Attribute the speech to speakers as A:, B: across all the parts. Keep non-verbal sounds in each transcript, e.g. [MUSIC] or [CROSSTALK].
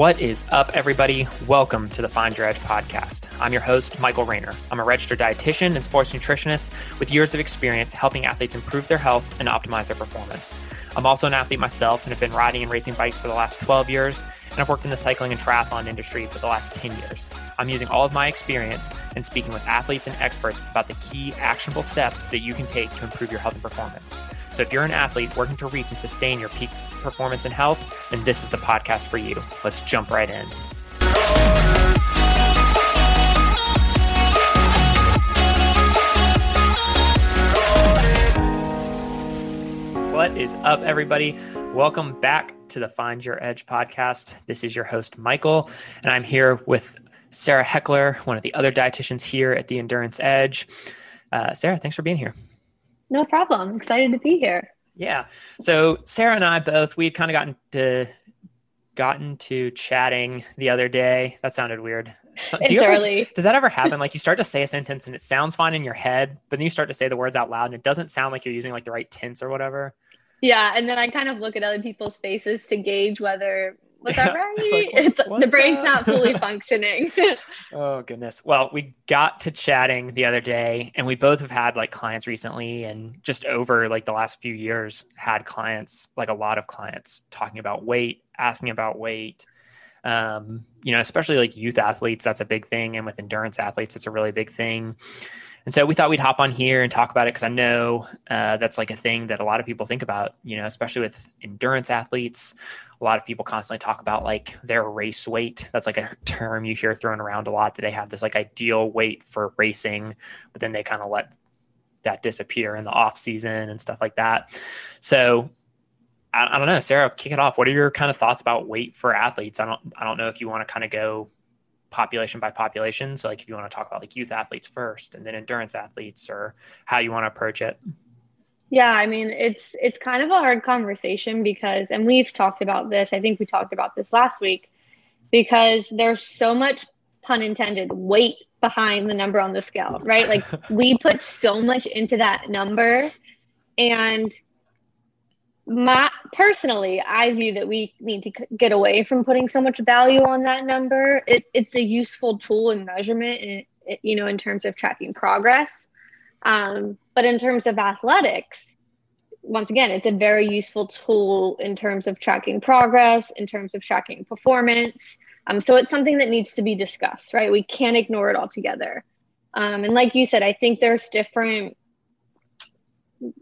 A: What is up, everybody? Welcome to the Find Your Edge podcast. I'm your host, Michael Raynor. I'm a registered dietitian and sports nutritionist with years of experience helping athletes improve their health and optimize their performance. I'm also an athlete myself and have been riding and racing bikes for the last 12 years, and I've worked in the cycling and triathlon industry for the last 10 years. I'm using all of my experience and speaking with athletes and experts about the key actionable steps that you can take to improve your health and performance. So if you're an athlete working to reach and sustain your peak performance and health, then this is the podcast for you. Let's jump right in. What is up, everybody? Welcome back to the Find Your Edge podcast. This is your host, Michael, and I'm here with Sarah Heckler, one of the other dietitians here at the Endurance Edge. Uh, Sarah, thanks for being here.
B: No problem. Excited to be here.
A: Yeah. So Sarah and I both we kind of gotten to gotten to chatting the other day. That sounded weird.
B: So, it's ever, early.
A: Does that ever happen? Like you start to say a sentence and it sounds fine in your head, but then you start to say the words out loud and it doesn't sound like you're using like the right tense or whatever.
B: Yeah, and then I kind of look at other people's faces to gauge whether was yeah. that right? It's, like, it's the brain's that? not fully [LAUGHS] functioning. [LAUGHS]
A: oh goodness. Well, we got to chatting the other day and we both have had like clients recently and just over like the last few years had clients, like a lot of clients talking about weight, asking about weight. Um, you know, especially like youth athletes, that's a big thing. And with endurance athletes, it's a really big thing. And so we thought we'd hop on here and talk about it because I know uh, that's like a thing that a lot of people think about, you know, especially with endurance athletes. A lot of people constantly talk about like their race weight. That's like a term you hear thrown around a lot that they have this like ideal weight for racing, but then they kind of let that disappear in the off season and stuff like that. So I, I don't know, Sarah, kick it off. What are your kind of thoughts about weight for athletes? I don't, I don't know if you want to kind of go population by population. So, like if you want to talk about like youth athletes first, and then endurance athletes, or how you want to approach it.
B: Yeah, I mean it's it's kind of a hard conversation because, and we've talked about this. I think we talked about this last week because there's so much pun intended weight behind the number on the scale, right? Like we put so much into that number, and my personally i view that we need to get away from putting so much value on that number. It, it's a useful tool in measurement and you know in terms of tracking progress. Um, but in terms of athletics once again it's a very useful tool in terms of tracking progress in terms of tracking performance. Um, so it's something that needs to be discussed right? We can't ignore it altogether. Um, and like you said i think there's different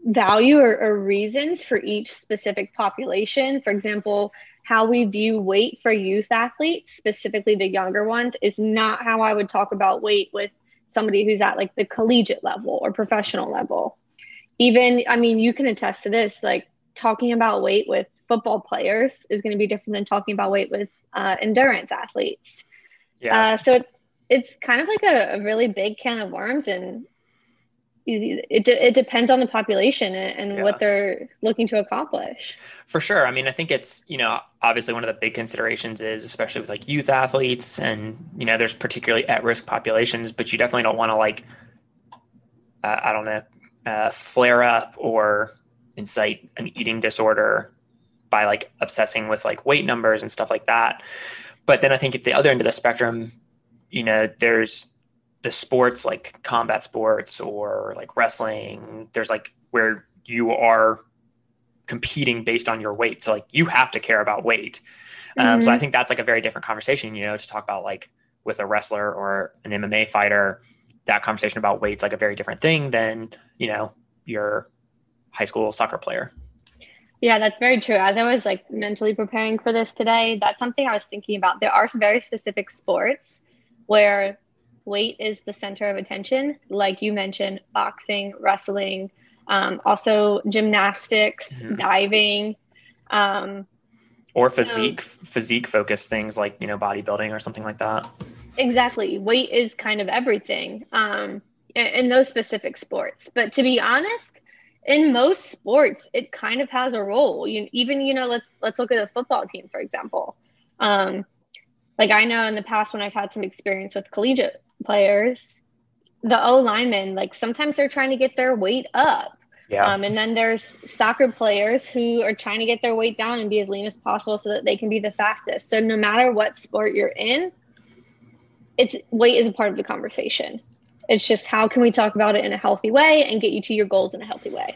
B: value or, or, reasons for each specific population. For example, how we view weight for youth athletes, specifically the younger ones, is not how I would talk about weight with somebody who's at like the collegiate level or professional level. Even, I mean, you can attest to this, like talking about weight with football players is going to be different than talking about weight with uh, endurance athletes. Yeah. Uh, so it, it's kind of like a, a really big can of worms and it, it depends on the population and, yeah. what they're looking to accomplish.
A: For sure. I mean i think it's you know obviously one of the big considerations is especially with like youth athletes and you know there's particularly at risk populations but you definitely don't want to like uh, i don't know uh, flare up or incite an eating disorder by like obsessing with like weight numbers and stuff like that. But then i think at the other end of the spectrum you know there's the sports like combat sports or like wrestling, there's like where you are competing based on your weight. So like you have to care about weight. Um, mm-hmm. So I think that's like a very different conversation, you know, to talk about like with a wrestler or an MMA fighter, that conversation about weight's like a very different thing than, you know, your high school soccer player.
B: Yeah, that's very true. As I was like mentally preparing for this today, that's something I was thinking about. There are some very specific sports where weight is the center of attention, like you mentioned, boxing, wrestling, um, also gymnastics, mm-hmm. diving. Um,
A: or physique, so, physique focused things like, you know, bodybuilding or something like that.
B: Exactly. Weight is kind of everything um, in, in those specific sports. But to be honest, in most sports, it kind of has a role. You, even, you know, let's let's look at a football team, for example. Um, like I know in the past when I've had some experience with collegiate players, the O linemen, like sometimes they're trying to get their weight up Yeah. Um, and then there's soccer players who are trying to get their weight down and be as lean as possible so that they can be the fastest. So no matter what sport you're in, it's weight is a part of the conversation. It's just how can we talk about it in a healthy way and get you to your goals in a healthy way.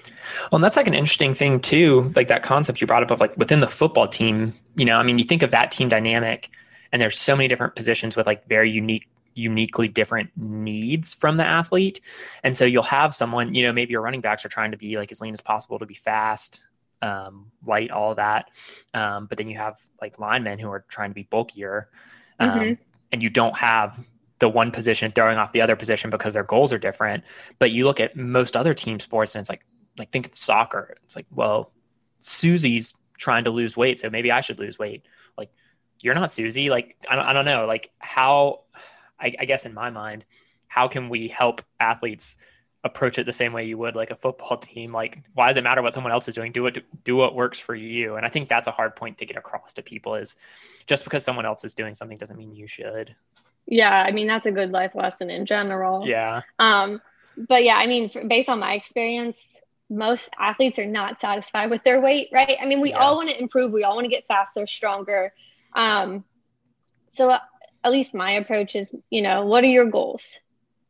A: Well, and that's like an interesting thing too, like that concept you brought up of like within the football team, you know, I mean, you think of that team dynamic and there's so many different positions with like very unique uniquely different needs from the athlete. And so you'll have someone, you know, maybe your running backs are trying to be like as lean as possible to be fast, um, light, all of that. Um, but then you have like linemen who are trying to be bulkier. Um, mm-hmm. And you don't have the one position throwing off the other position because their goals are different. But you look at most other team sports and it's like, like think of soccer. It's like, well, Susie's trying to lose weight, so maybe I should lose weight. Like, you're not Susie. Like, I don't, I don't know. Like, how I, I guess in my mind, how can we help athletes approach it the same way you would like a football team? Like, why does it matter what someone else is doing? Do what do what works for you. And I think that's a hard point to get across to people is just because someone else is doing something doesn't mean you should.
B: Yeah, I mean that's a good life lesson in general.
A: Yeah.
B: Um, but yeah, I mean, based on my experience, most athletes are not satisfied with their weight, right? I mean, we yeah. all want to improve. We all want to get faster, stronger. Um, so at least my approach is, you know, what are your goals?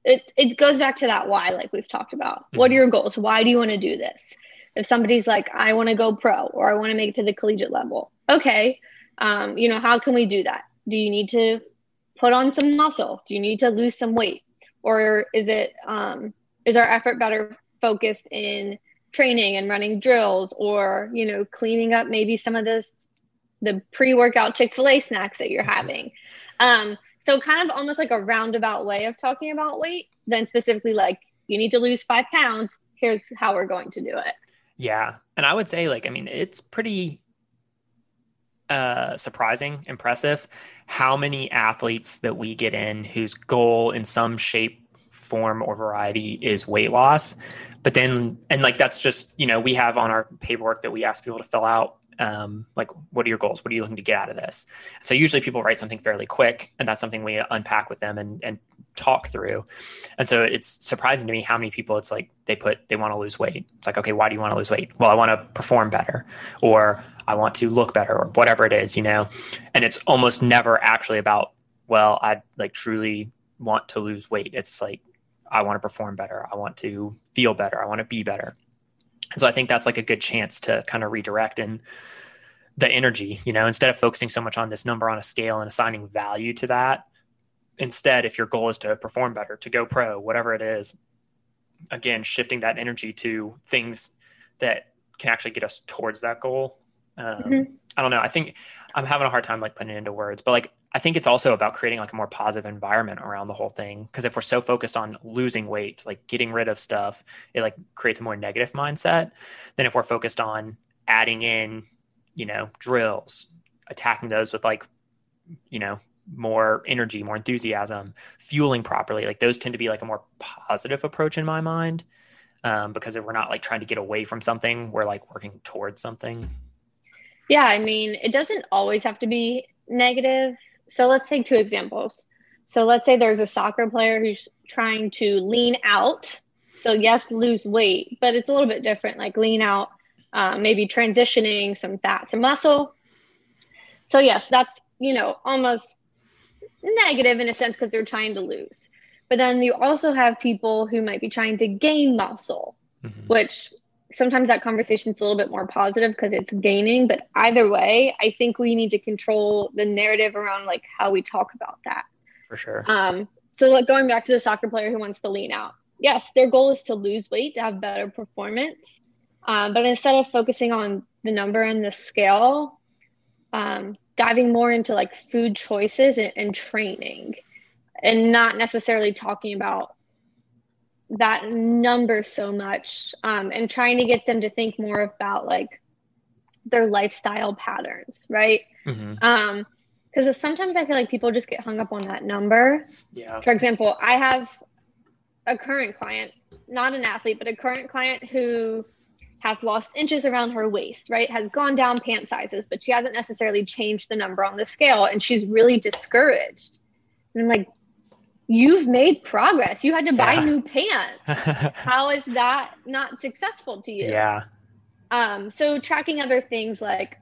B: It, it goes back to that why, like we've talked about. Mm-hmm. What are your goals? Why do you want to do this? If somebody's like, I want to go pro or I want to make it to the collegiate level, okay, um, you know, how can we do that? Do you need to put on some muscle? Do you need to lose some weight? Or is it, um, is our effort better focused in training and running drills or, you know, cleaning up maybe some of the, the pre-workout Chick-fil-A snacks that you're having? Um, so kind of almost like a roundabout way of talking about weight than specifically like you need to lose five pounds. Here's how we're going to do it.
A: Yeah. And I would say like, I mean, it's pretty uh, surprising, impressive how many athletes that we get in whose goal in some shape, form, or variety is weight loss. But then, and like that's just, you know, we have on our paperwork that we ask people to fill out um, like what are your goals? What are you looking to get out of this? So usually people write something fairly quick and that's something we unpack with them and, and talk through. And so it's surprising to me how many people it's like they put they want to lose weight. It's like okay why do you want to lose weight? Well i want to perform better or i want to look better or whatever it is you know? And it's almost never actually about well i like truly want to lose weight. It's like i want to perform better. I want to feel better. I want to be better and so I think that's like a good chance to kind of redirect and the energy, you know, instead of focusing so much on this number on a scale and assigning value to that, instead, if your goal is to perform better, to go pro, whatever it is, again, shifting that energy to things that can actually get us towards that goal. Um, mm-hmm. I don't know. I think I'm having a hard time like putting it into words, but like I think it's also about creating like a more positive environment around the whole thing. Because if we're so focused on losing weight, like getting rid of stuff, it like creates a more negative mindset than if we're focused on adding in, you know, drills, attacking those with like, you know, more energy, more enthusiasm, fueling properly. Like those tend to be like a more positive approach in my mind. Um, because if we're not like trying to get away from something, we're like working towards something.
B: Yeah, I mean, it doesn't always have to be negative so let's take two examples. So let's say there's a soccer player who's trying to lean out. So yes, lose weight, but it's a little bit different. Like lean out, uh, maybe transitioning some fat to muscle. So yes, that's you know almost negative in a sense because they're trying to lose. But then you also have people who might be trying to gain muscle, mm-hmm. which sometimes that conversation is a little bit more positive because it's gaining but either way i think we need to control the narrative around like how we talk about that.
A: For sure.
B: Um so like going back to the soccer player who wants to lean out. Yes their goal is to lose weight to have better performance um, but instead of focusing on the number and the scale um, diving more into like food choices and, and training and not necessarily talking about that number so much um, and trying to get them to think more about like their lifestyle patterns right? Mm-hmm. um because sometimes i feel like people just get hung up on that number.
A: Yeah.
B: For example i have a current client not an athlete but a current client who has lost inches around her waist right? Has gone down pant sizes but she hasn't necessarily changed the number on the scale and she's really discouraged. And i'm like you've made progress. You had to buy yeah. new pants. [LAUGHS] How is that not successful to you?
A: Yeah.
B: Um, so tracking other things like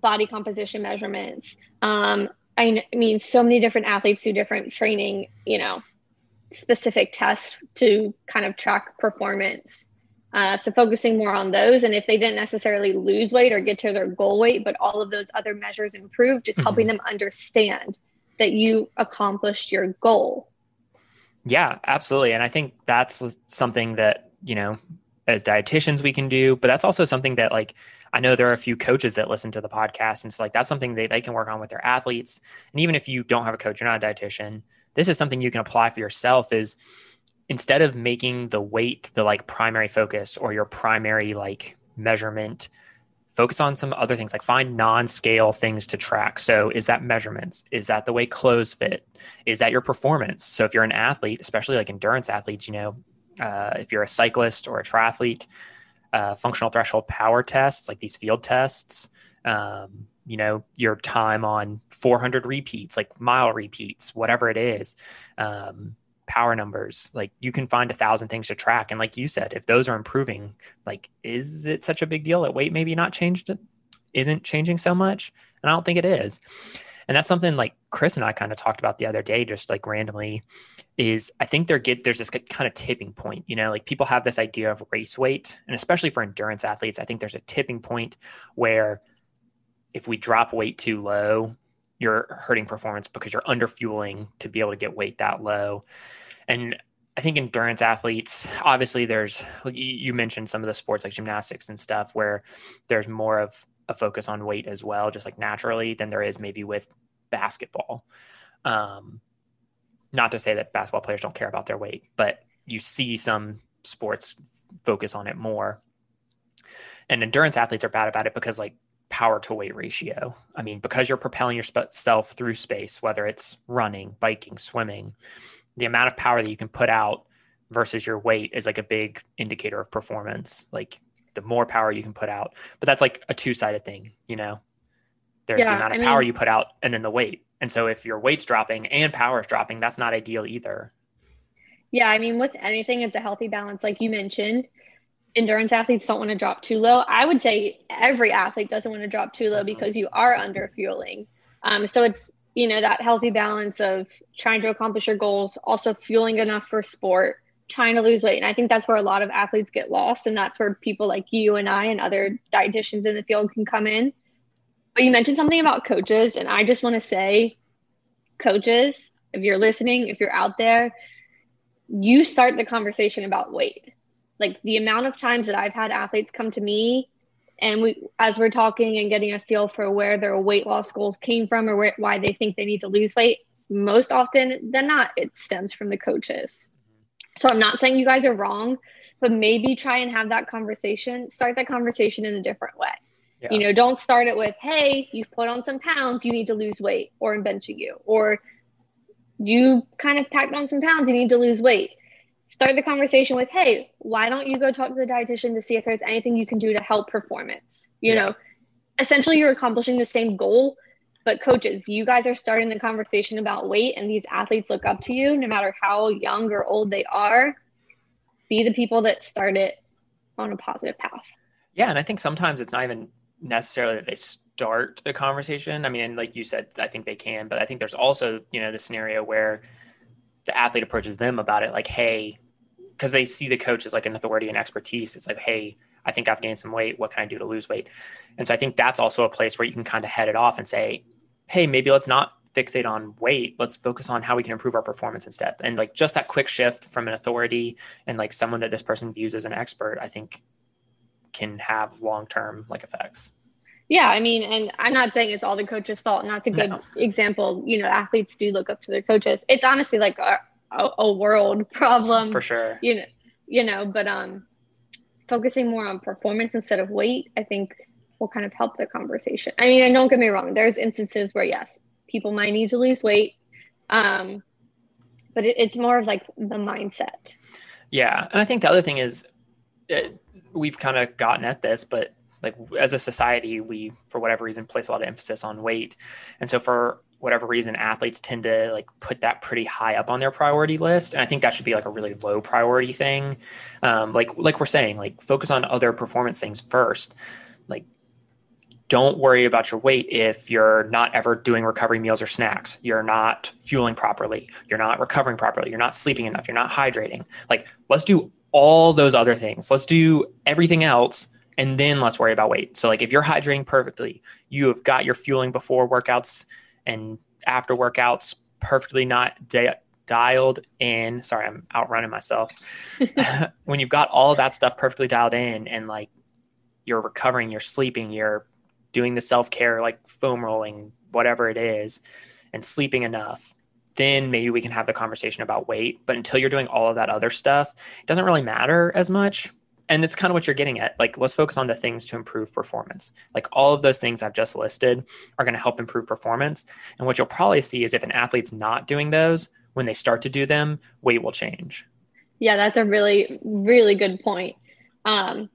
B: body composition measurements. Um, I mean, so many different athletes do different training, you know, specific tests to kind of track performance. Uh, so focusing more on those, and if they didn't necessarily lose weight or get to their goal weight, but all of those other measures improve, just mm-hmm. helping them understand that you accomplished your goal.
A: Yeah, absolutely. And I think that's something that, you know, as dietitians we can do, but that's also something that like I know there are a few coaches that listen to the podcast and it's like that's something that they can work on with their athletes. And even if you don't have a coach, you're not a dietitian, this is something you can apply for yourself is instead of making the weight the like primary focus or your primary like measurement focus on some other things like find non-scale things to track. So is that measurements? Is that the way clothes fit? Is that your performance? So if you're an athlete especially like endurance athletes you know uh, if you're a cyclist or a triathlete uh, functional threshold power tests like these field tests um, you know your time on 400 repeats like mile repeats whatever it is um, power numbers like you can find a thousand things to track. And like you said if those are improving like is it such a big deal that weight maybe not changed isn't changing so much? And i don't think it is. And that's something like chris and i kind of talked about the other day just like randomly is i think there get there's this kind of tipping point you know like people have this idea of race weight and especially for endurance athletes i think there's a tipping point where if we drop weight too low you're hurting performance because you're under fueling to be able to get weight that low. And I think endurance athletes, obviously, there's, you mentioned some of the sports like gymnastics and stuff where there's more of a focus on weight as well, just like naturally, than there is maybe with basketball. Um, not to say that basketball players don't care about their weight, but you see some sports focus on it more. And endurance athletes are bad about it because, like, power to weight ratio. I mean, because you're propelling yourself through space, whether it's running, biking, swimming, the amount of power that you can put out versus your weight is like a big indicator of performance. Like the more power you can put out, but that's like a two sided thing, you know? There's yeah, the amount of I power mean, you put out and then the weight. And so if your weight's dropping and power is dropping, that's not ideal either.
B: Yeah. I mean, with anything, it's a healthy balance, like you mentioned endurance athletes don't want to drop too low. I would say every athlete doesn't want to drop too low because you are under fueling. Um, so it's you know that healthy balance of trying to accomplish your goals, also fueling enough for sport, trying to lose weight, and I think that's where a lot of athletes get lost, and that's where people like you and I and other dietitians in the field can come in. But you mentioned something about coaches, and I just want to say, coaches, if you're listening, if you're out there, you start the conversation about weight like the amount of times that I've had athletes come to me and we as we're talking and getting a feel for where their weight loss goals came from or where, why they think they need to lose weight most often than not it stems from the coaches. So i'm not saying you guys are wrong but maybe try and have that conversation start that conversation in a different way. Yeah. you know don't start it with hey you've put on some pounds you need to lose weight or i'm benching you or you kind of packed on some pounds you need to lose weight start the conversation with, hey, why don't you go talk to the dietitian to see if there's anything you can do to help performance? You yeah. know, essentially you're accomplishing the same goal, but coaches, you guys are starting the conversation about weight and these athletes look up to you no matter how young or old they are. Be the people that start it on a positive path.
A: Yeah, and I think sometimes it's not even necessarily that they start the conversation. I mean, like you said, I think they can, but I think there's also, you know, the scenario where the athlete approaches them about it like hey because they see the coach as like an authority and expertise. It's like hey i think i've gained some weight. What can i do to lose weight? And so i think that's also a place where you can kind of head it off and say hey maybe let's not fixate on weight. Let's focus on how we can improve our performance instead. And like just that quick shift from an authority and like someone that this person views as an expert i think can have long term like effects
B: yeah, I mean, and I'm not saying it's all the coach's fault, and that's a good no. example. You know, athletes do look up to their coaches. It's honestly like a, a, a world [LAUGHS] problem
A: for sure.
B: You know, you know, but um, focusing more on performance instead of weight, I think, will kind of help the conversation. I mean, and don't get me wrong, there's instances where yes, people might need to lose weight, um, but it, it's more of like the mindset.
A: Yeah, and I think the other thing is, it, we've kind of gotten at this, but like as a society we for whatever reason place a lot of emphasis on weight. And so for whatever reason athletes tend to like put that pretty high up on their priority list. And i think that should be like a really low priority thing. Um, like like we're saying like focus on other performance things first. Like don't worry about your weight if you're not ever doing recovery meals or snacks. You're not fueling properly. You're not recovering properly. You're not sleeping enough. You're not hydrating. Like let's do all those other things. Let's do everything else and then let's worry about weight so like if you're hydrating perfectly you have got your fueling before workouts and after workouts perfectly not di- dialed in. Sorry, I'm outrunning myself. [LAUGHS] [LAUGHS] when you've got all of that stuff perfectly dialed in and like you're recovering, you're sleeping, you're doing the self care, like foam rolling, whatever it is, and sleeping enough, then maybe we can have the conversation about weight. But until you're doing all of that other stuff, it doesn't really matter as much and it's kind of what you're getting at. Like, let's focus on the things to improve performance. Like, all of those things I've just listed are going to help improve performance. And what you'll probably see is if an athlete's not doing those, when they start to do them, weight will change.
B: Yeah, that's a really, really good point. Um,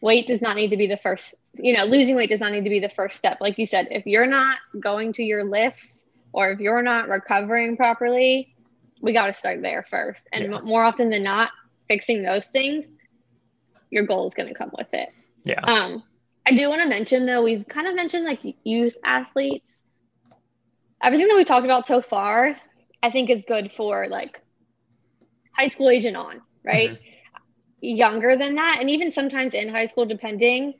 B: weight does not need to be the first, you know, losing weight does not need to be the first step. Like you said, if you're not going to your lifts or if you're not recovering properly, we got to start there first. And yeah. more often than not, fixing those things your goal is going to come with it.
A: Yeah.
B: Um, I do want to mention though, we've kind of mentioned like youth athletes. Everything that we talked about so far, I think is good for like high school age and on, right? Mm-hmm. Younger than that, and even sometimes in high school, depending,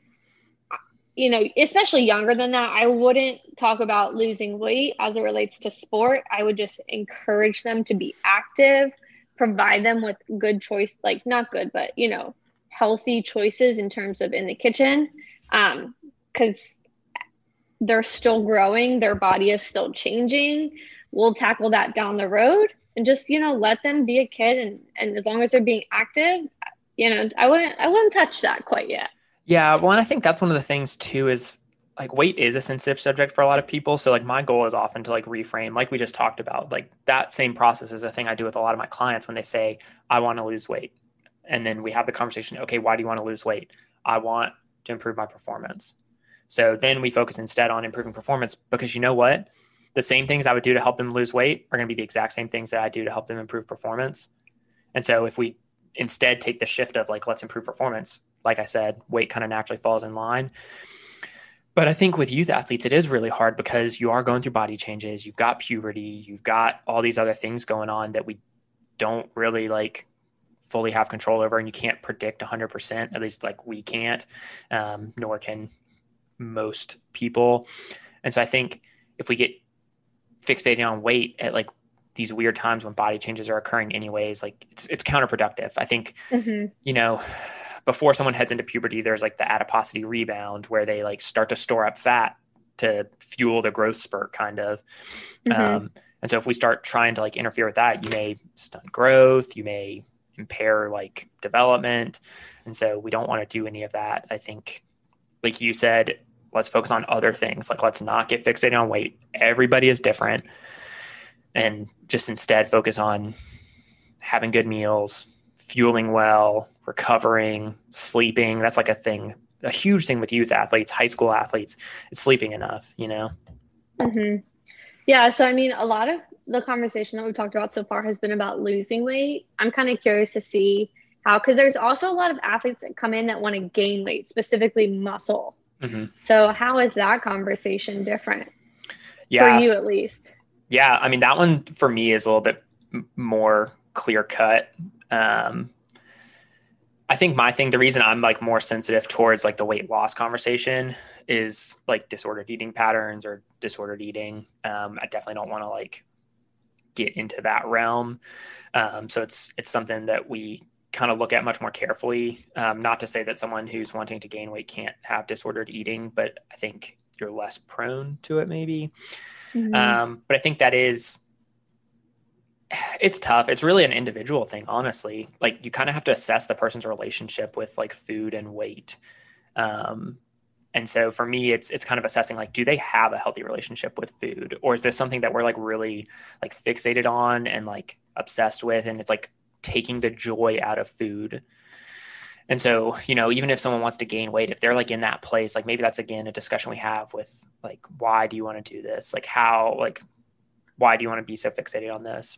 B: you know, especially younger than that, I wouldn't talk about losing weight as it relates to sport. I would just encourage them to be active, provide them with good choice, like not good, but you know, healthy choices in terms of in the kitchen because um, they're still growing their body is still changing we'll tackle that down the road and just you know let them be a kid and and as long as they're being active you know i wouldn't i wouldn't touch that quite yet.
A: Yeah well and i think that's one of the things too is like weight is a sensitive subject for a lot of people. So like my goal is often to like reframe like we just talked about like that same process is a thing i do with a lot of my clients when they say i want to lose weight and then we have the conversation okay why do you want to lose weight i want to improve my performance so then we focus instead on improving performance because you know what the same things i would do to help them lose weight are going to be the exact same things that i do to help them improve performance and so if we instead take the shift of like let's improve performance like i said weight kind of naturally falls in line but I think with youth athletes, it is really hard because you are going through body changes. You've got puberty. You've got all these other things going on that we don't really like fully have control over and you can't predict 100% at least like we can't um, nor can most people and so i think if we get fixated on weight at like these weird times when body changes are occurring anyways like it's, it's counterproductive i think mm-hmm. you know before someone heads into puberty there's like the adiposity rebound where they like start to store up fat to fuel the growth spurt kind of mm-hmm. um, and so if we start trying to like interfere with that you may stunt growth you may impair like development. And so we don't want to do any of that. I think, like you said, let's focus on other things. Like let's not get fixated on weight. Everybody is different. And just instead focus on having good meals, fueling well, recovering, sleeping. That's like a thing, a huge thing with youth athletes, high school athletes, is sleeping enough, you know?
B: Mm-hmm. Yeah. So, I mean, a lot of the conversation that we've talked about so far has been about losing weight. I'm kind of curious to see how, because there's also a lot of athletes that come in that want to gain weight, specifically muscle. Mm-hmm. So, how is that conversation different yeah. for you, at least?
A: Yeah, I mean that one for me is a little bit more clear cut. Um, I think my thing, the reason I'm like more sensitive towards like the weight loss conversation is like disordered eating patterns or disordered eating. Um, I definitely don't want to like get into that realm. Um, so it's it's something that we kind of look at much more carefully. Um, not to say that someone who's wanting to gain weight can't have disordered eating, but I think you're less prone to it, maybe. Mm-hmm. Um, but I think that is it's tough. It's really an individual thing, honestly. Like you kind of have to assess the person's relationship with like food and weight. Um, and so for me, it's it's kind of assessing like, do they have a healthy relationship with food, or is this something that we're like really like fixated on and like obsessed with, and it's like taking the joy out of food. And so, you know, even if someone wants to gain weight, if they're like in that place, like maybe that's again a discussion we have with like, why do you want to do this? Like, how, like, why do you want to be so fixated on this?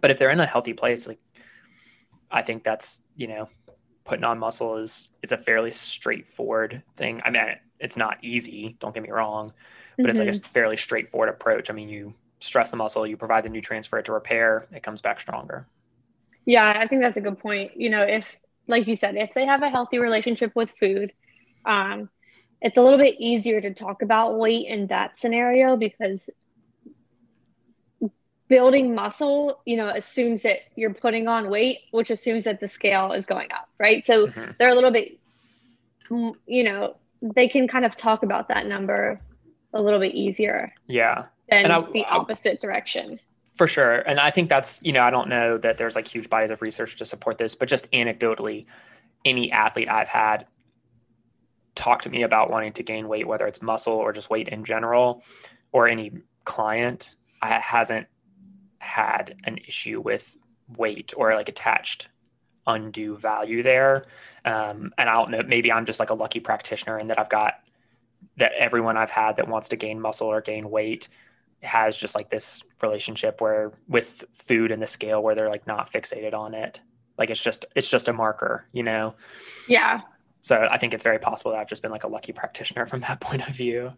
A: But if they're in a healthy place, like I think that's, you know, putting on muscle is it's a fairly straightforward thing. I mean, it's not easy, don't get me wrong, but mm-hmm. it's like a mm-hmm. fairly straightforward approach. I mean, you stress the muscle, you provide the nutrients for it to repair, it comes back stronger.
B: Yeah, I think that's a good point. You know, if like you said, if they have a healthy relationship with food, um, it's a little bit easier to talk about weight in that scenario because building muscle, you know, assumes that you're putting on weight, which assumes that the scale is going up, right? So mm-hmm. they're a little bit, you know, they can kind of talk about that number a little bit easier.
A: Yeah.
B: Than I, the opposite I, direction.
A: For sure. And I think that's, you know, I don't know that there's like huge bodies of research to support this, but just anecdotally, any athlete I've had talk to me about wanting to gain weight, whether it's muscle or just weight in general, or any client hasn't had an issue with weight or like attached undue value there. Um, and I don't know, maybe I'm just like a lucky practitioner and that I've got that everyone I've had that wants to gain muscle or gain weight has just like this relationship where with food and the scale where they're like not fixated on it. Like it's just it's just a marker, you know?
B: Yeah.
A: So I think it's very possible that I've just been like a lucky practitioner from that [LAUGHS] point of view.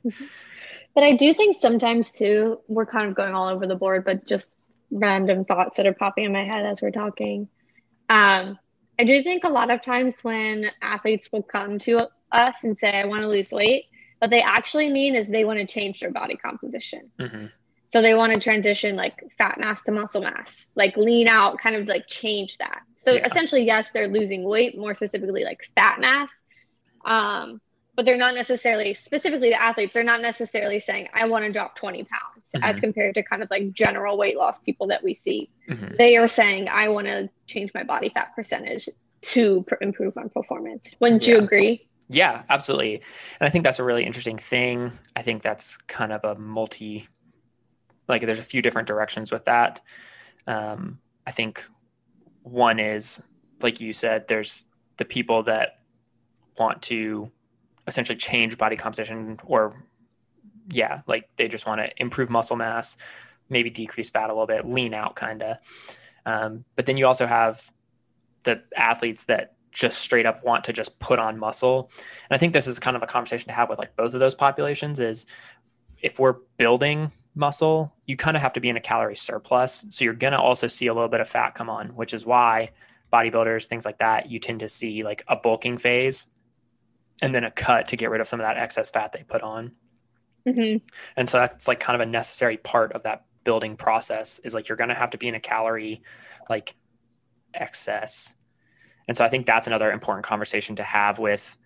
B: But I do think sometimes too, we're kind of going all over the board, but just random thoughts that are popping in my head as we're talking. Um, I do think a lot of times when athletes will come to us and say, I want to lose weight, what they actually mean is they want to change their body composition. Mm-hmm. So they want to transition like fat mass to muscle mass, like lean out, kind of like change that. So yeah. essentially, yes, they're losing weight, more specifically like fat mass. Um, but they're not necessarily specifically the athletes, they're not necessarily saying, I want to drop 20 pounds mm-hmm. as compared to kind of like general weight loss people that we see. Mm-hmm. They are saying, I want to change my body fat percentage to pr- improve on performance. Wouldn't yeah. you agree?
A: Yeah, absolutely. And I think that's a really interesting thing. I think that's kind of a multi like there's a few different directions with that. Um, I think one is like you said, there's the people that want to essentially change body composition or yeah, like they just want to improve muscle mass, maybe decrease fat a little bit, lean out kind of. Um, but then you also have the athletes that just straight up want to just put on muscle. And I think this is kind of a conversation to have with like both of those populations is if we're building muscle, you kind of have to be in a calorie surplus. So you're going to also see a little bit of fat come on, which is why bodybuilders, things like that, you tend to see like a bulking phase and then a cut to get rid of some of that excess fat they put on. Mm-hmm. And so that's like kind of a necessary part of that building process is like you're going to have to be in a calorie like excess. And so I think that's another important conversation to have with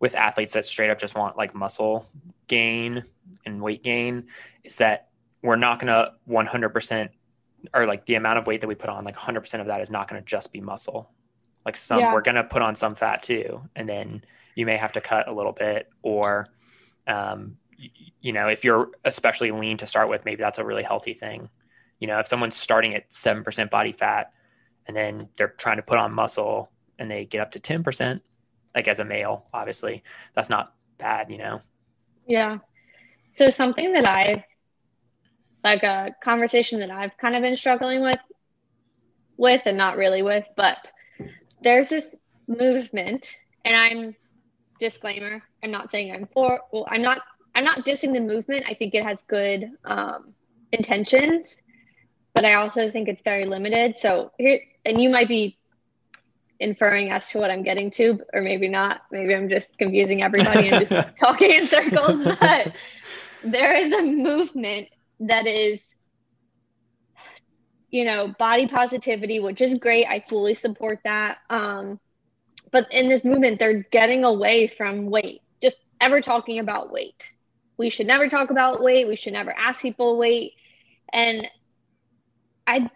A: with athletes that straight up just want like muscle gain and weight gain is that we're not going to 100% or like the amount of weight that we put on like 100% of that is not going to just be muscle. Like some yeah. we're going to put on some fat too and then you may have to cut a little bit or um, you know if you're especially lean to start with maybe that's a really healthy thing. You know if someone's starting at 7% body fat and then they're trying to put on muscle and they get up to 10% like as a male obviously that's not bad you know?
B: Yeah. So something that i've like a conversation that i've kind of been struggling with with and not really with but there's this movement and i'm disclaimer i'm not saying i'm for well i'm not i'm not dissing the movement. I think it has good um, intentions but i also think it's very limited. So here and you might be inferring as to what i'm getting to or maybe not. Maybe i'm just confusing everybody and just [LAUGHS] talking in circles but there is a movement that is you know body positivity which is great. I fully support that. Um but in this movement they're getting away from weight just ever talking about weight we should never talk about weight. We should never ask people weight. And i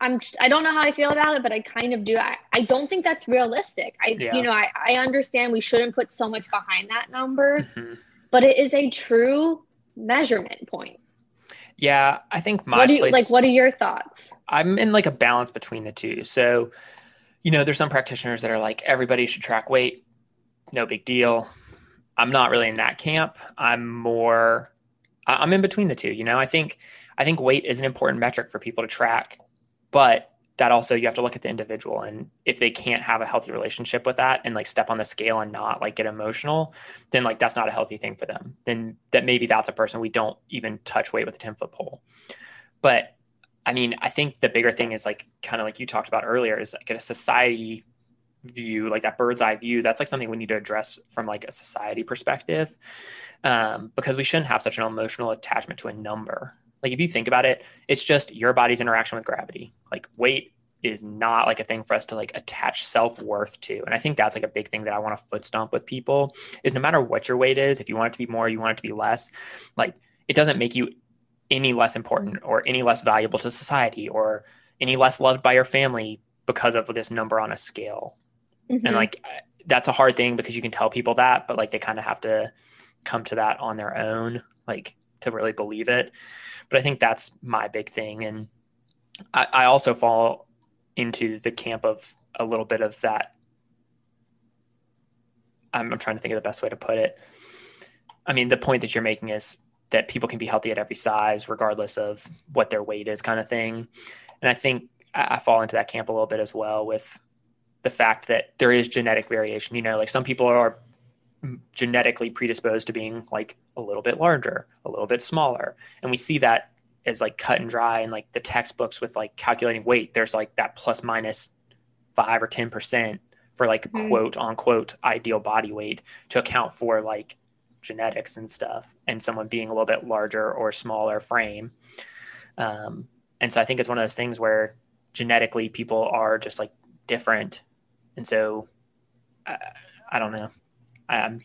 B: i'm i don't know how i feel about it but i kind of do. I, I don't think that's realistic. I yeah. you know I, I understand we shouldn't put so much behind that number mm-hmm. but it is a true measurement point.
A: Yeah i think my
B: what do you,
A: place,
B: like what are your thoughts?
A: I'm in like a balance between the two. So you know, there's some practitioners that are like, everybody should track weight, no big deal. I'm not really in that camp. I'm more, I'm in between the two. You know, I think, I think weight is an important metric for people to track, but that also you have to look at the individual and if they can't have a healthy relationship with that and like step on the scale and not like get emotional then like that's not a healthy thing for them then that maybe that's a person we don't even touch weight with a 10 foot pole but i mean i think the bigger thing is like kind of like you talked about earlier is like a society view like that bird's eye view that's like something we need to address from like a society perspective um, because we shouldn't have such an emotional attachment to a number like if you think about it, it's just your body's interaction with gravity. Like weight is not like a thing for us to like attach self-worth to. And I think that's like a big thing that I want to foot stomp with people is no matter what your weight is, if you want it to be more, you want it to be less, like it doesn't make you any less important or any less valuable to society or any less loved by your family because of this number on a scale. Mm-hmm. And like that's a hard thing because you can tell people that, but like they kind of have to come to that on their own, like to really believe it. But I think that's my big thing. And I, I also fall into the camp of a little bit of that. I'm, I'm trying to think of the best way to put it. I mean, the point that you're making is that people can be healthy at every size, regardless of what their weight is, kind of thing. And I think I, I fall into that camp a little bit as well with the fact that there is genetic variation. You know, like some people are genetically predisposed to being like a little bit larger, a little bit smaller. And we see that as like cut and dry and like the textbooks with like calculating weight, there's like that plus minus five or 10% for like mm-hmm. quote unquote ideal body weight to account for like genetics and stuff and someone being a little bit larger or smaller frame. Um, and so I think it's one of those things where genetically people are just like different. And so I, I don't know. I'm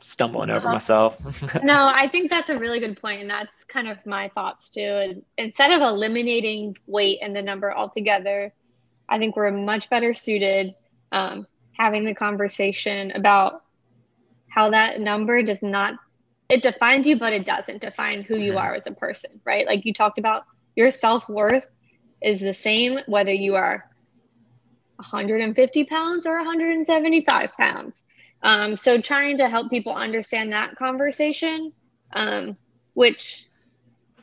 A: stumbling over myself. [LAUGHS]
B: no, I think that's a really good point, and that's kind of my thoughts too. And instead of eliminating weight and the number altogether, I think we're much better suited um, having the conversation about how that number does not it defines you, but it doesn't define who you mm-hmm. are as a person, right? Like you talked about, your self worth is the same whether you are 150 pounds or 175 pounds. Um, so trying to help people understand that conversation, um, which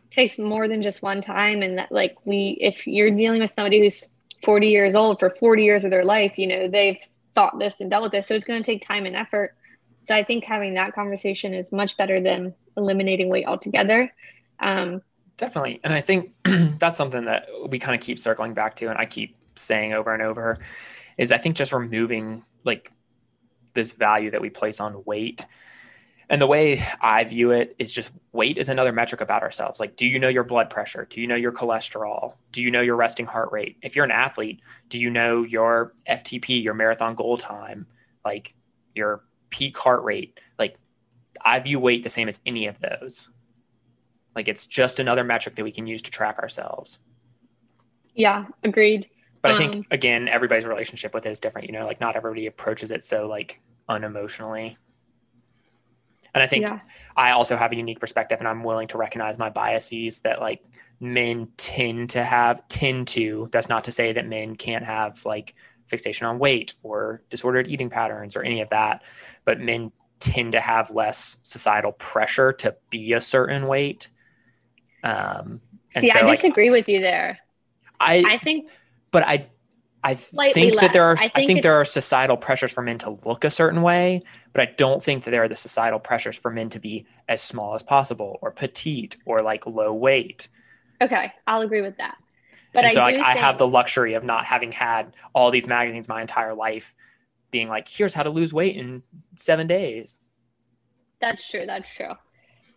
B: takes more than just one time. And that like we, if you're dealing with somebody who's 40 years old for 40 years of their life, you know, they've thought this and dealt with this. So it's going to take time and effort. So I think having that conversation is much better than eliminating weight altogether. Um,
A: Definitely. And I think [CLEARS THROAT] that's something that we kind of keep circling back to. And I keep saying over and over is I think just removing like this value that we place on weight. And the way I view it is just weight is another metric about ourselves. Like, do you know your blood pressure? Do you know your cholesterol? Do you know your resting heart rate? If you're an athlete, do you know your FTP, your marathon goal time, like your peak heart rate? Like, I view weight the same as any of those. Like, it's just another metric that we can use to track ourselves.
B: Yeah, agreed.
A: But I think um, again, everybody's relationship with it is different. You know, like not everybody approaches it so like unemotionally. And I think yeah. I also have a unique perspective, and I'm willing to recognize my biases that like men tend to have tend to. That's not to say that men can't have like fixation on weight or disordered eating patterns or any of that, but men tend to have less societal pressure to be a certain weight. Um,
B: See, so, I disagree like, with you there.
A: I I think but I I think less. that there are I think, I think there are societal pressures for men to look a certain way, but I don't think that there are the societal pressures for men to be as small as possible or petite or like low weight.
B: Okay, I'll agree with that. But
A: and I so like think... I have the luxury of not having had all these magazines my entire life being like, here's how to lose weight in seven days.
B: That's true. That's true.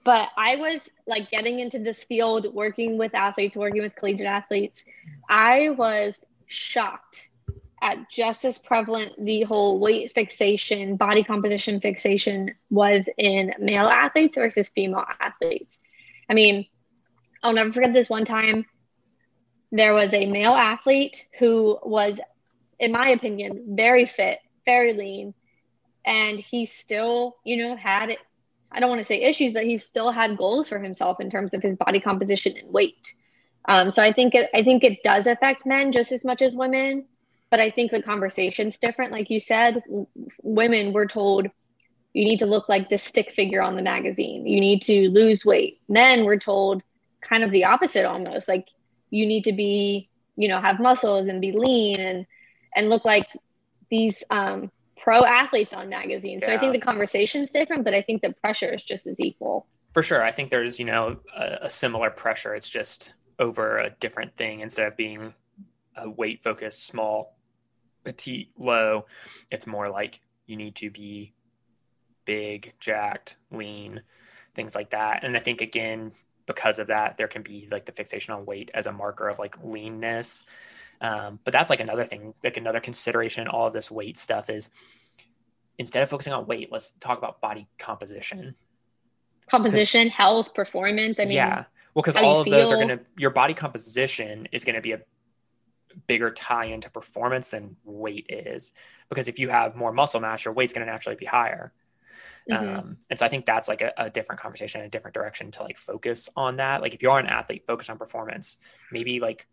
B: But I was like getting into this field, working with athletes, working with collegiate athletes. I was shocked at just as prevalent the whole weight fixation, body composition fixation was in male athletes versus female athletes. I mean, I'll never forget this one time. There was a male athlete who was, in my opinion, very fit, very lean, and he still, you know, had I don't want to say issues, but he still had goals for himself in terms of his body composition and weight. Um, so I think it, I think it does affect men just as much as women, but I think the conversation's different. Like you said, women were told you need to look like this stick figure on the magazine. You need to lose weight. Men were told kind of the opposite almost. Like you need to be, you know, have muscles and be lean and and look like these um, pro athletes on magazines. Yeah. So I think the conversation's different, but I think the pressure is just as equal.
A: For sure, I think there's you know a, a similar pressure. It's just over a different thing instead of being a weight focused small petite low. It's more like you need to be big jacked lean things like that. And i think again because of that there can be like the fixation on weight as a marker of like leanness. Um, but that's like another thing like another consideration all of this weight stuff is instead of focusing on weight let's talk about body composition.
B: Composition health performance. I mean
A: yeah well because all of feel. those are going to your body composition is going to be a bigger tie into performance than weight is because if you have more muscle mass your weight's going to naturally be higher mm-hmm. um, and so i think that's like a, a, different conversation a different direction to like focus on that like if you are an athlete focus on performance maybe like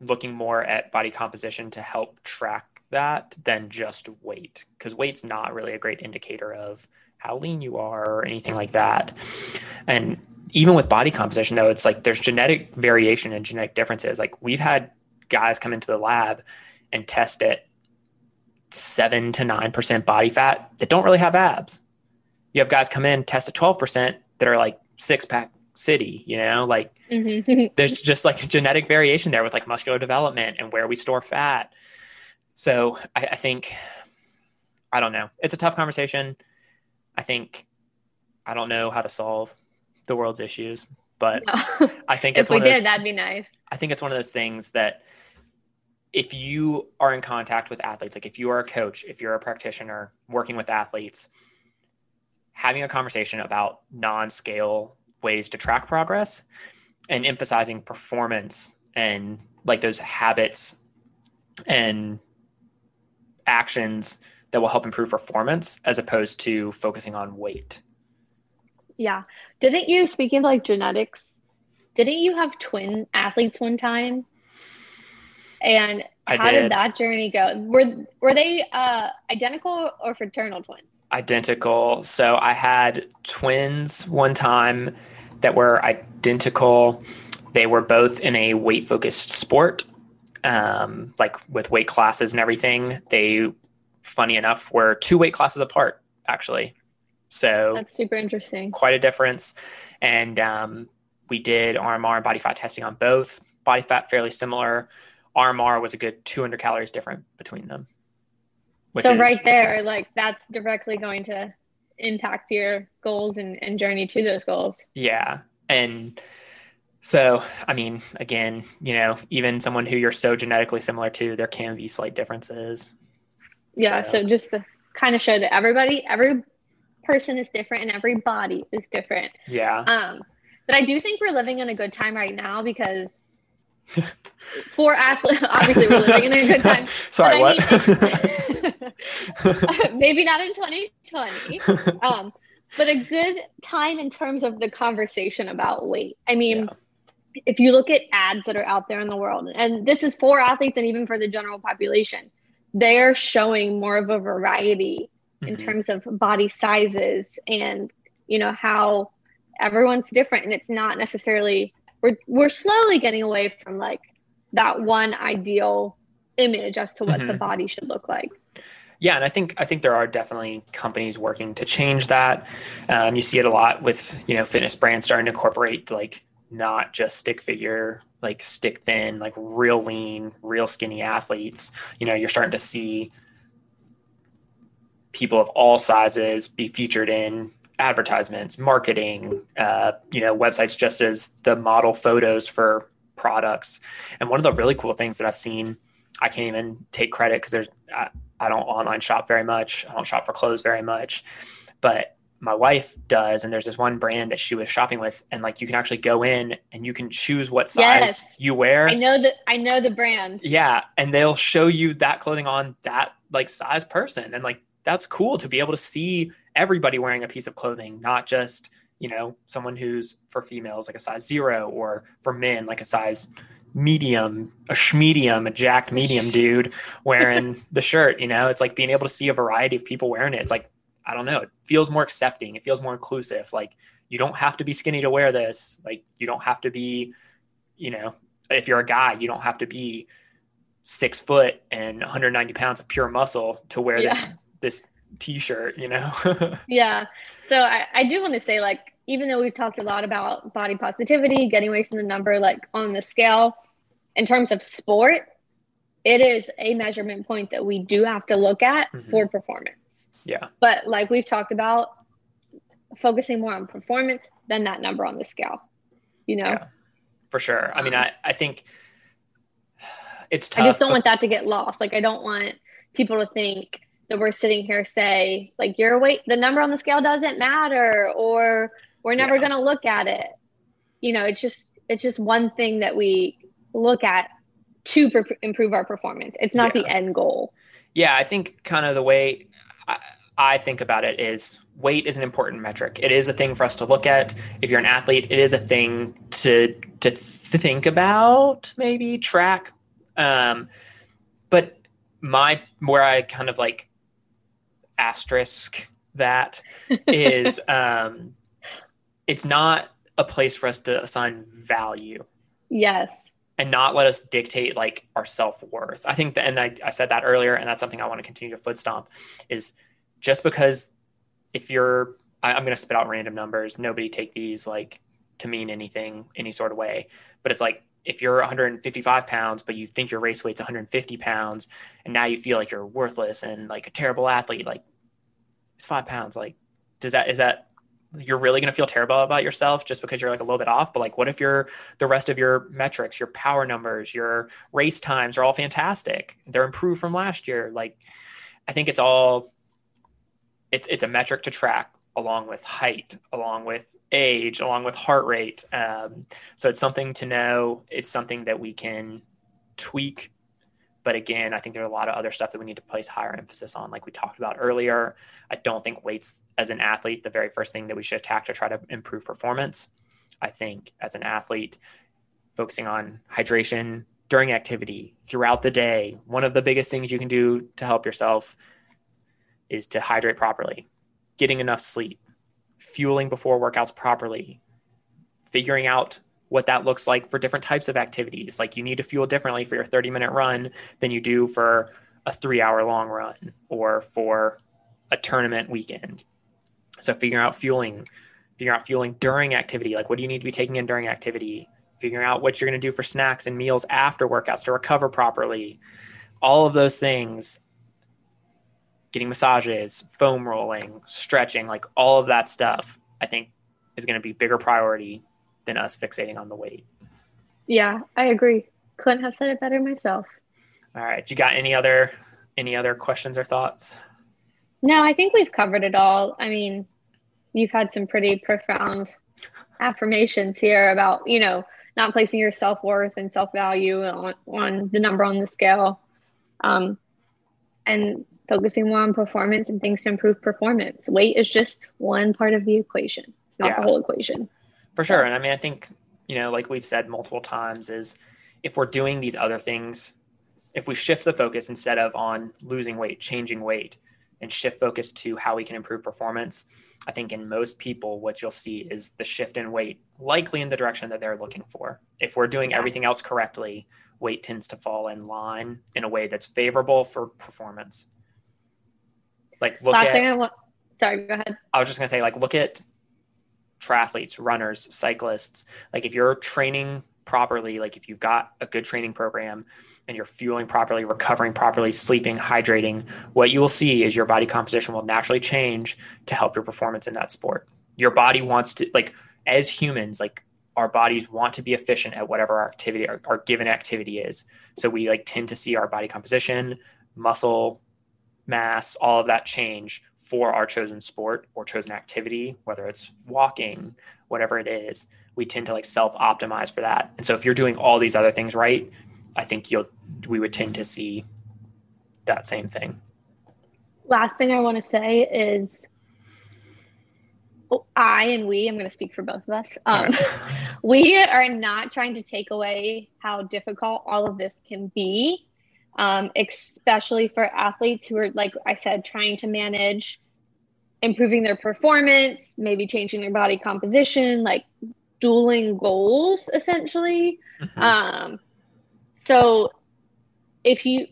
A: looking more at body composition to help track that than just weight because weight's not really a great indicator of how lean you are or anything like that. And even with body composition though it's like there's genetic variation and genetic differences. Like we've had guys come into the lab and test it 7 to 9% body fat that don't really have abs. You have guys come in test at 12% that are like six pack city you know? Like mm-hmm. [LAUGHS] there's just like genetic variation there with like muscular development and where we store fat. So I, I think i don't know. It's a tough conversation i think i don't know how to solve the world's issues, but no. I think [LAUGHS]
B: if we did, that'd be nice.
A: I think it's one of those things that if you are in contact with athletes, like if you are a coach, if you're a practitioner working with athletes, having a conversation about non-scale ways to track progress and emphasizing performance and like those habits and actions that will help improve performance as opposed to focusing on weight
B: yeah. Didn't you, speaking of like genetics, didn't you have twin athletes one time? And I how did. did. that journey go? Were were they uh, identical or fraternal twins?
A: Identical. So I had twins one time that were identical. They were both in a weight focused sport, um, like with weight classes and everything. They, funny enough, were two weight classes apart actually. So
B: that's super interesting.
A: Quite a difference. And um, we did RMR and body fat testing on both. Body fat fairly similar. RMR was a good 200 calories different between them.
B: So is, right there, like that's directly going to impact your goals and, and journey to those goals.
A: Yeah. And so, I mean, again, you know, even someone who you're so genetically similar to, there can be slight differences.
B: Yeah. So, so just to kind of show that everybody, every person is different and every body is different.
A: Yeah.
B: Um, but I do think we're living in a good time right now because [LAUGHS] for athletes, obviously we're living in a good time. [LAUGHS]
A: Sorry, what? [LAUGHS]
B: maybe not in 2020. Um, but a good time in terms of the conversation about weight. I mean, yeah. if you look at ads that are out there in the world, and this is for athletes and even for the general population, they're showing more of a variety mm-hmm. in terms of body sizes and you know how everyone's different and it's not necessarily we're we're slowly getting away from like that one ideal image as to what mm-hmm. the body should look like
A: yeah and i think i think there are definitely companies working to change that um, you see it a lot with you know fitness brands starting to incorporate like not just stick figure like stick thin like real lean real skinny athletes you know you're starting to see people of all sizes be featured in advertisements, marketing, uh, you know, websites just as the model photos for products. And one of the really cool things that I've seen, I can't even take credit because there's I, I don't online shop very much. I don't shop for clothes very much, but my wife does and there's this one brand that she was shopping with and like you can actually go in and you can choose what size yes. you wear
B: i know that i know the brand
A: yeah and they'll show you that clothing on that like size person and like that's cool to be able to see everybody wearing a piece of clothing, not just, you know, someone who's for females like a size zero or for men like a size medium, a schmedium, a jacked medium dude wearing [LAUGHS] the shirt. You know, it's like being able to see a variety of people wearing it. It's like, I don't know, it feels more accepting. It feels more inclusive. Like you don't have to be skinny to wear this. Like you don't have to be, you know, if you're a guy, you don't have to be six foot and 190 pounds of pure muscle to wear yeah. this [LAUGHS] this t-shirt you know [LAUGHS]
B: yeah so I, I do want to say like even though we've talked a lot about body positivity getting away from the number like on the scale in terms of sport it is a measurement point that we do have to look at mm-hmm. for performance
A: yeah
B: but like we've talked about focusing more on performance than that number on the scale you know yeah,
A: for sure i mean um, i i think it's tough,
B: I just don't but- want that to get lost. Like I don't want people to think that we're sitting here say like your weight the number on the scale doesn't matter or we're never yeah. going to look at it. You know, it's just it's just one thing that we look at to per- improve our performance. It's not yeah. the end goal.
A: Yeah, I think kind of the way I, I think about it is weight is an important metric. It is a thing for us to look at. If you're an athlete, it is a thing to to think about, maybe track, um, but my where I kind of like asterisk that [LAUGHS] is um, it's not a place for us to assign value.
B: Yes.
A: And not let us dictate like our self worth. I think that, and I, I said that earlier, and that's something I want to continue to foot stomp is just because if you're, I, I'm going to spit out random numbers, nobody take these like to mean anything, any sort of way. But it's like if you're 155 pounds, but you think your race weight's 150 pounds, and now you feel like you're worthless and like a terrible athlete, like it's five pounds. Like, does that is that you're really going to feel terrible about yourself just because you're like a little bit off? But like, what if you're the rest of your metrics, your power numbers, your race times are all fantastic? They're improved from last year. Like, I think it's all it's it's a metric to track along with height, along with age, along with heart rate. Um, so it's something to know. It's something that we can tweak. But again, I think there's a lot of other stuff that we need to place higher emphasis on, like we talked about earlier. I don't think weights as an athlete, the very first thing that we should attack to try to improve performance. I think as an athlete, focusing on hydration during activity throughout the day, one of the biggest things you can do to help yourself is to hydrate properly getting enough sleep, fueling before workouts properly, figuring out what that looks like for different types of activities. Like you need to fuel differently for your 30 minute run than you do for a three hour long run or for a tournament weekend. So figuring out fueling, figuring out fueling during activity. Like what do you need to be taking in during activity? Figuring out what you're going to do for snacks and meals after workouts to recover properly. All of those things getting massages, foam rolling, stretching, like all of that stuff, I think is going to be bigger priority than us fixating on the weight.
B: Yeah, I agree. Couldn't have said it better myself.
A: All right. You got any other any other questions or thoughts?
B: No, I think we've covered it all. I mean, you've had some pretty profound affirmations here about, you know, not placing your self worth and self value on, on the number on the scale. Um, and focusing more on performance and things to improve performance. Weight is just one part of the equation. It's not yeah. the whole equation.
A: For sure. And I mean, I think, you know, like we've said multiple times, is if we're doing these other things, if we shift the focus instead of on losing weight, changing weight, and shift focus to how we can improve performance, I think in most people, what you'll see is the shift in weight likely in the direction that they're looking for. If we're doing everything else correctly, weight tends to fall in line in a way that's favorable for performance. Like look Last at. Thing I want,
B: sorry, go ahead.
A: I was just gonna say, like, look at triathletes, runners, cyclists. Like, if you're training properly, like if you've got a good training program and you're fueling properly, recovering properly, sleeping, hydrating, what you will see is your body composition will naturally change to help your performance in that sport. Your body wants to, like, as humans, like our bodies want to be efficient at whatever our activity, our, our given activity is. So we like tend to see our body composition, muscle mass, all of that change for our chosen sport or chosen activity, whether it's walking, whatever it is, we tend to like self optimize for that. And so if you're doing all these other things right, I think you'll we would tend to see that same thing.
B: Last thing I want to say is I and we, I'm going to speak for both of us. Um, right. [LAUGHS] we are not trying to take away how difficult all of this can be um, especially for athletes who are, like I said, trying to manage improving their performance, maybe changing their body composition, like dueling goals essentially. Mm-hmm. Um, so if you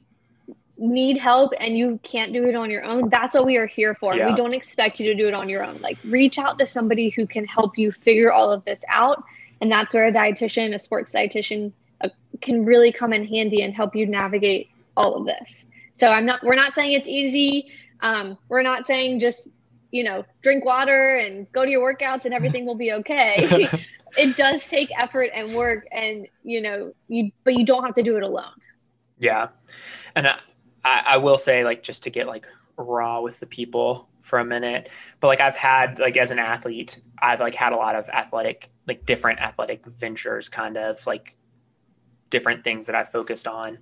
B: need help and you can't do it on your own, that's what we are here for. Yeah. We don't expect you to do it on your own. Like reach out to somebody who can help you figure all of this out. And that's where a dietitian, a sports dietitian, uh, can really come in handy and help you navigate all of this. So I'm not, we're not saying it's easy. Um, we're not saying just, you know, drink water and go to your workouts and everything will be okay. [LAUGHS] it does take effort and work and, you know, you, but you don't have to do it alone.
A: Yeah. And I, I will say like, just to get like raw with the people for a minute, but like I've had like, as an athlete, I've like had a lot of athletic, like different athletic ventures, kind of like different things that I focused on.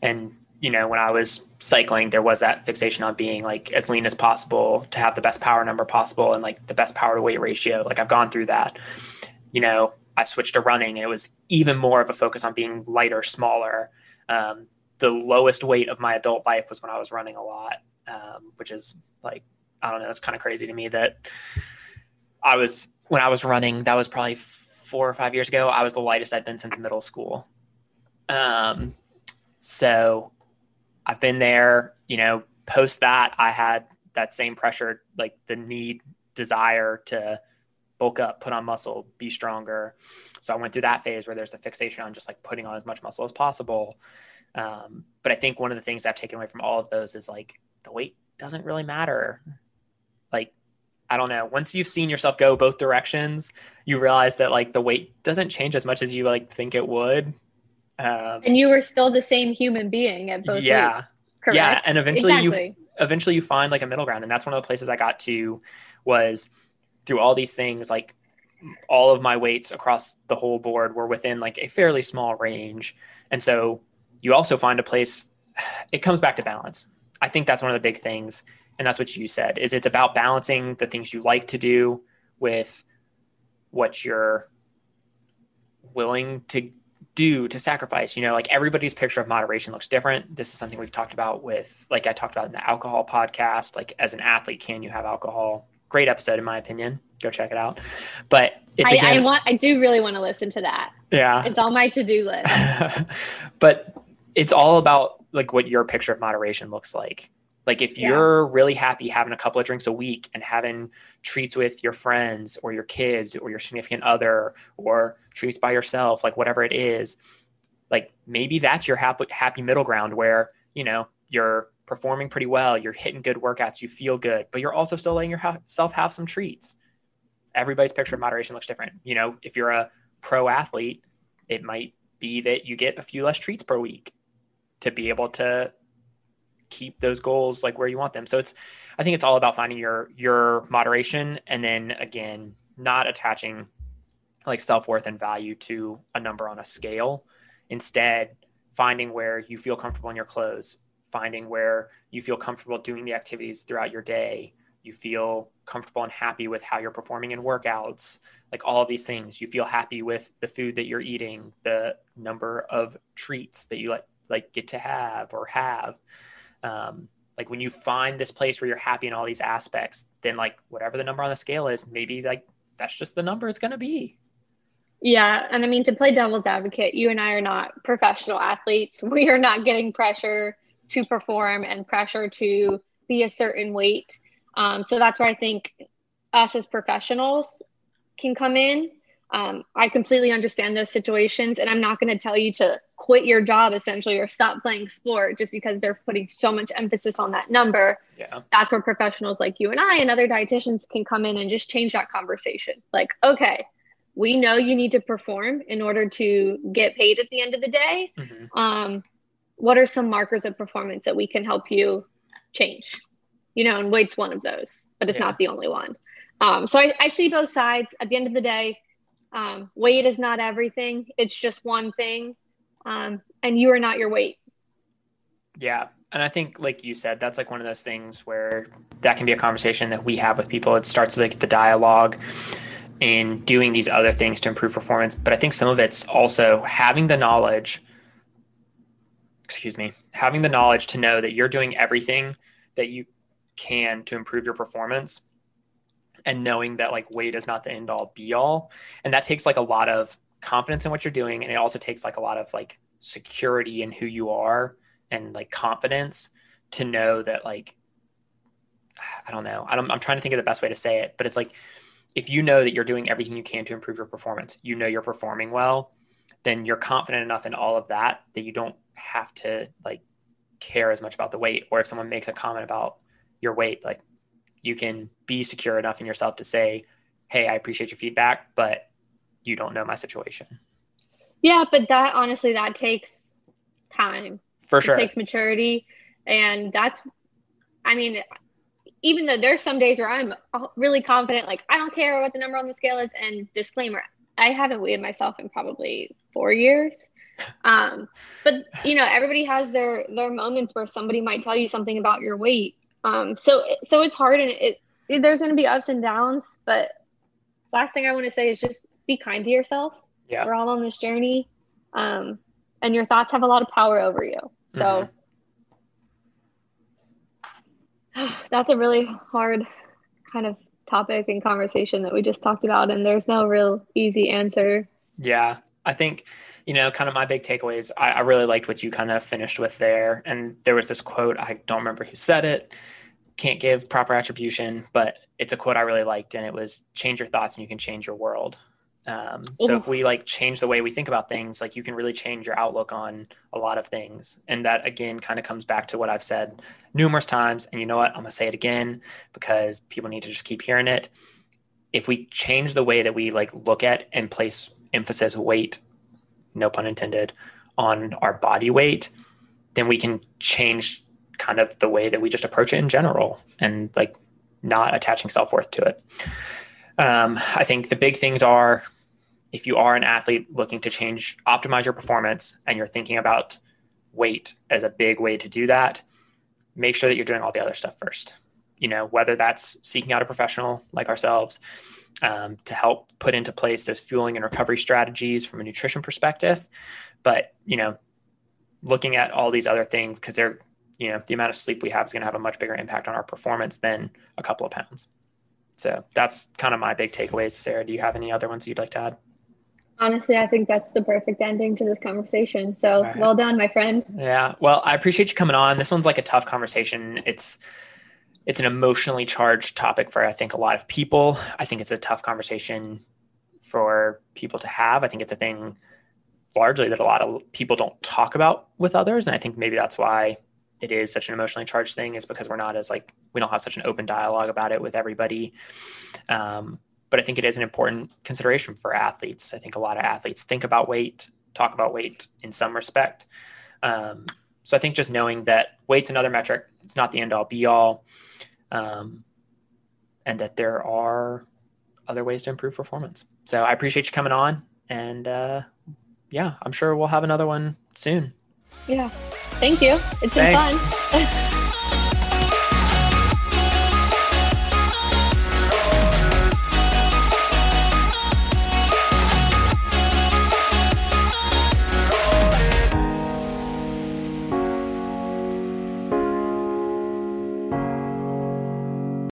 A: And you know, when I was cycling, there was that fixation on being like as lean as possible to have the best power number possible and like the best power to weight ratio. Like I've gone through that. You know, I switched to running and it was even more of a focus on being lighter, smaller. Um, the lowest weight of my adult life was when I was running a lot, um, which is like, I don't know, it's kind of crazy to me that I was, when I was running, that was probably four or five years ago, I was the lightest I'd been since middle school. Um, so I've been there, you know, post that, I had that same pressure, like the need, desire to bulk up, put on muscle, be stronger. So I went through that phase where there's the fixation on just like putting on as much muscle as possible. Um, but I think one of the things I've taken away from all of those is like the weight doesn't really matter. Like, I don't know. Once you've seen yourself go both directions, you realize that like the weight doesn't change as much as you like think it would.
B: Um, and you were still the same human being at both.
A: Yeah. correct Yeah. And eventually exactly. you, eventually you find like a middle ground. And that's one of the places I got to was through all these things, like all of my weights across the whole board were within like a fairly small range. And so you also find a place, [SIGHS] it comes back to balance. I think that's one of the big things. And that's what you said is it's about balancing the things you like to do with what you're willing to do to sacrifice you know like everybody's picture of moderation looks different. This is something we've talked about with like i talked about in the alcohol podcast like as an athlete can you have alcohol? Great episode in my opinion. Go check it out. But it's
B: I,
A: again,
B: I want i do really want to listen to that.
A: Yeah.
B: It's on my to-do list. [LAUGHS]
A: But it's all about like what your picture of moderation looks like like if yeah. you're really happy having a couple of drinks a week and having treats with your friends or your kids or your significant other or treats by yourself, like whatever it is, like maybe that's your happy happy middle ground where, you know, you're performing pretty well, you're hitting good workouts, you feel good, but you're also still letting yourself have some treats. Everybody's picture of moderation looks different. You know, if you're a pro athlete, it might be that you get a few less treats per week to be able to keep those goals like where you want them. So it's I think it's all about finding your your moderation and then again not attaching like self-worth and value to a number on a scale. Instead, finding where you feel comfortable in your clothes, finding where you feel comfortable doing the activities throughout your day, you feel comfortable and happy with how you're performing in workouts, like all these things. You feel happy with the food that you're eating, the number of treats that you like like get to have or have um, like when you find this place where you're happy in all these aspects then like whatever the number on the scale is maybe like that's just the number it's going to be.
B: Yeah and i mean to play devil's advocate you and i are not professional athletes. [LAUGHS] We are not getting pressure to perform and pressure to be a certain weight. Um, so that's where i think us as professionals can come in. Um, I completely understand those situations, and I'm not going to tell you to quit your job essentially or stop playing sport just because they're putting so much emphasis on that number.
A: Yeah.
B: That's where professionals like you and I and other dietitians can come in and just change that conversation. Like, okay, we know you need to perform in order to get paid at the end of the day. Mm-hmm. Um, what are some markers of performance that we can help you change? You know, and weight's one of those, but it's yeah. not the only one. Um, so I, I see both sides. At the end of the day, um, weight is not everything, it's just one thing. Um, and you are not your weight.
A: Yeah. And I think, like you said, that's like one of those things where that can be a conversation that we have with people. It starts like the dialogue in doing these other things to improve performance. But I think some of it's also having the knowledge, excuse me, having the knowledge to know that you're doing everything that you can to improve your performance and knowing that like weight is not the end all be all. And that takes like a lot of confidence in what you're doing. And it also takes like a lot of like security in who you are and like confidence to know that like I don't know. I don't, I'm trying to think of the best way to say it, but it's like if you know that you're doing everything you can to improve your performance, you know you're performing well, then you're confident enough in all of that that you don't have to like care as much about the weight. Or if someone makes a comment about your weight, like you can be secure enough in yourself to say, Hey, I appreciate your feedback, but you don't know my situation.
B: Yeah, but that honestly, that takes time.
A: For sure.
B: It takes maturity. And that's, I mean, even though there's some days where I'm really confident, like I don't care what the number on the scale is. And disclaimer, I haven't weighed myself in probably four years. Um, but you know, everybody has their their moments where somebody might tell you something about your weight. Um, so so it's hard and it, it there's going to be ups and downs. But last thing I want to say is just be kind to yourself.
A: Yeah,
B: we're all on this journey, um, and your thoughts have a lot of power over you. So. Mm-hmm [SIGHS] that's a really hard kind of topic and conversation that we just talked about and there's no real easy answer
A: yeah i think you know kind of my big takeaways I, I really liked what you kind of finished with there and there was this quote i don't remember who said it can't give proper attribution but it's a quote i really liked and it was change your thoughts and you can change your world um, so if we like change the way we think about things, like you can really change your outlook on a lot of things. And that again kind of comes back to what I've said numerous times. And you know what? I'm gonna say it again because people need to just keep hearing it. If we change the way that we like look at and place emphasis weight, no pun intended, on our body weight, then we can change kind of the way that we just approach it in general and like not attaching self-worth to it. Um, I think the big things are if you are an athlete looking to change, optimize your performance, and you're thinking about weight as a big way to do that, make sure that you're doing all the other stuff first. You know, whether that's seeking out a professional like ourselves um, to help put into place those fueling and recovery strategies from a nutrition perspective, but you know, looking at all these other things because they're, you know, the amount of sleep we have is going to have a much bigger impact on our performance than a couple of pounds. So that's kind of my big takeaways. Sarah, do you have any other ones you'd like to add?
B: Honestly, I think that's the perfect ending to this conversation. So right. well done, my friend.
A: Yeah. Well, I appreciate you coming on. This one's like a tough conversation. It's it's an emotionally charged topic for I think a lot of people. I think it's a tough conversation for people to have. I think it's a thing largely that a lot of people don't talk about with others. And I think maybe that's why it is such an emotionally charged thing is because we're not as like we don't have such an open dialogue about it with everybody. Um, but I think it is an important consideration for athletes. I think a lot of athletes think about weight, talk about weight in some respect. Um, so I think just knowing that weight's another metric, it's not the end all be all, um, and that there are other ways to improve performance. So I appreciate you coming on, and uh, yeah, I'm sure we'll have another one soon.
B: Yeah, thank you. It's been Thanks. fun. [LAUGHS]